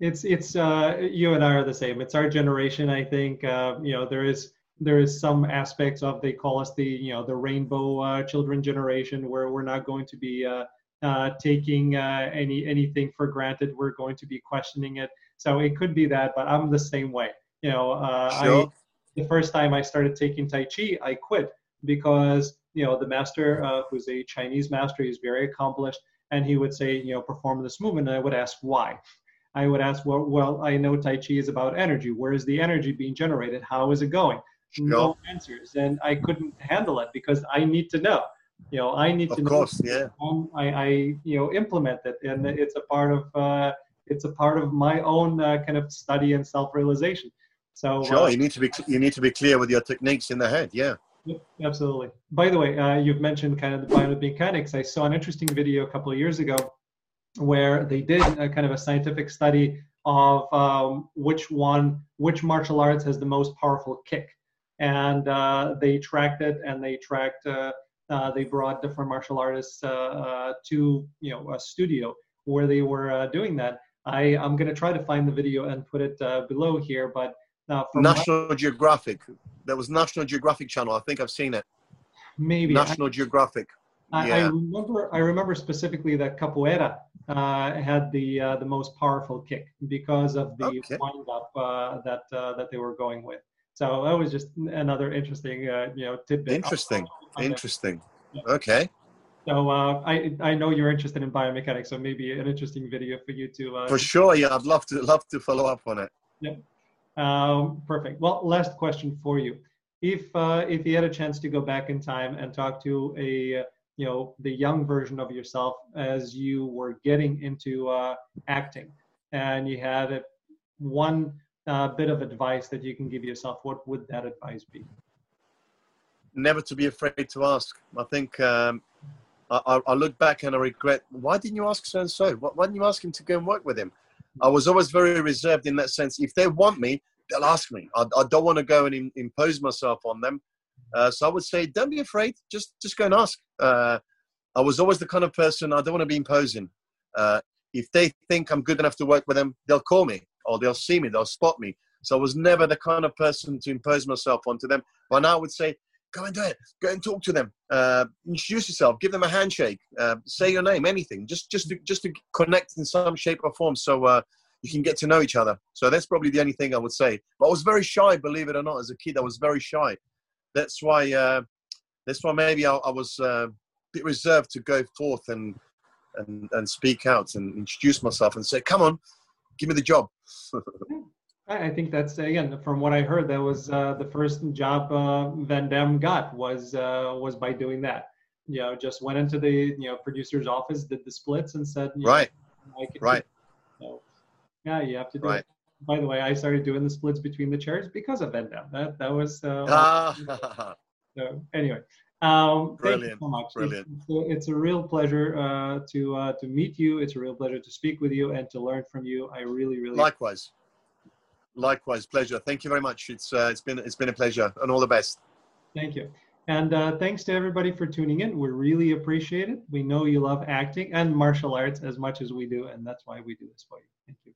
it's it's uh, you and I are the same. It's our generation. I think uh, you know there is there is some aspects of they call us the you know the rainbow uh, children generation where we're not going to be uh, uh, taking uh, any anything for granted. We're going to be questioning it. So it could be that, but I'm the same way. You know, sure. I the first time I started taking Tai Chi, I quit because you know the master, who's a Chinese master, he's very accomplished, and he would say, you know, perform this movement, and I would ask why I would ask, well, well, I know Tai Chi is about energy. Where is the energy being generated? How is it going? No answers, and I couldn't handle it because I need to know. You know, I need of to course, know. yeah. I, I, you know, implement it, and it's a part of uh, it's a part of my own uh, kind of study and self-realization. So sure, uh, you need to be you need to be clear with your techniques in the head. Yeah. Yep, absolutely. By the way, uh, you've mentioned kind of the biomechanics. I saw an interesting video a couple of years ago where they did a kind of a scientific study of um, which one, which martial arts has the most powerful kick, and uh, they tracked it and they tracked. Uh, uh they brought different martial artists uh, uh, to you know a studio where they were doing that. I I'm gonna try to find the video and put it below here, but National my, Geographic. There was National Geographic channel. I think I've seen it. Maybe National I, Geographic. I, yeah. I, remember. I remember specifically that Capoeira uh, had the uh, the most powerful kick because of the okay. wind up uh, that uh, that they were going with. So that was just another interesting, uh, you know, tidbit. Interesting. Interesting. Yeah. Okay. So uh, I I know you're interested in biomechanics, so maybe an interesting video for you to. for sure, yeah, I'd love to love to follow up on it. Yeah. Um, perfect. Well, last question for you. If uh, if you had a chance to go back in time and talk to a you know the young version of yourself as you were getting into uh, acting, and you had a, one uh, bit of advice that you can give yourself, what would that advice be? Never to be afraid to ask. I think um, I, I, look back and I regret. Why didn't you ask so and so? Why didn't you ask him to go and work with him? I was always very reserved in that sense. If they want me, they'll ask me. I, I don't want to go and in, impose myself on them. Uh, so I would say, don't be afraid. Just just go and ask. Uh, I was always the kind of person I don't want to be imposing. Uh, if they think I'm good enough to work with them, they'll call me or they'll see me, they'll spot me. So I was never the kind of person to impose myself onto them. But now I would say, go and do it. Go and talk to them. Uh, introduce yourself. Give them a handshake. Uh, say your name. Anything. Just just to, just to connect in some shape or form. So uh, you can get to know each other. So that's probably the only thing I would say. But I was very shy, believe it or not. As a kid, I was very shy. That's why. Uh, that's why maybe I, I was uh, a bit reserved to go forth and and and speak out and introduce myself and say, "Come on, give me the job." I think that's again from what I heard. That was uh, the first job uh, Van Damme got was uh, was by doing that. You know, just went into the you know producer's office, did the splits, and said, "Right, right." So, yeah, you have to do right. it. By the way, I started doing the splits between the chairs because of Van Damme. That that was. Uh, ah. so anyway, um, Brilliant. Thank you so much. Brilliant. It's, it's a real pleasure uh, to uh, to meet you. It's a real pleasure to speak with you and to learn from you. I really, really. Likewise. Likewise, pleasure. Thank you very much. It's uh, it's been it's been a pleasure, and all the best. Thank you. And uh, thanks to everybody for tuning in. We really appreciate it. We know you love acting and martial arts as much as we do, and that's why we do this for you. Thank you.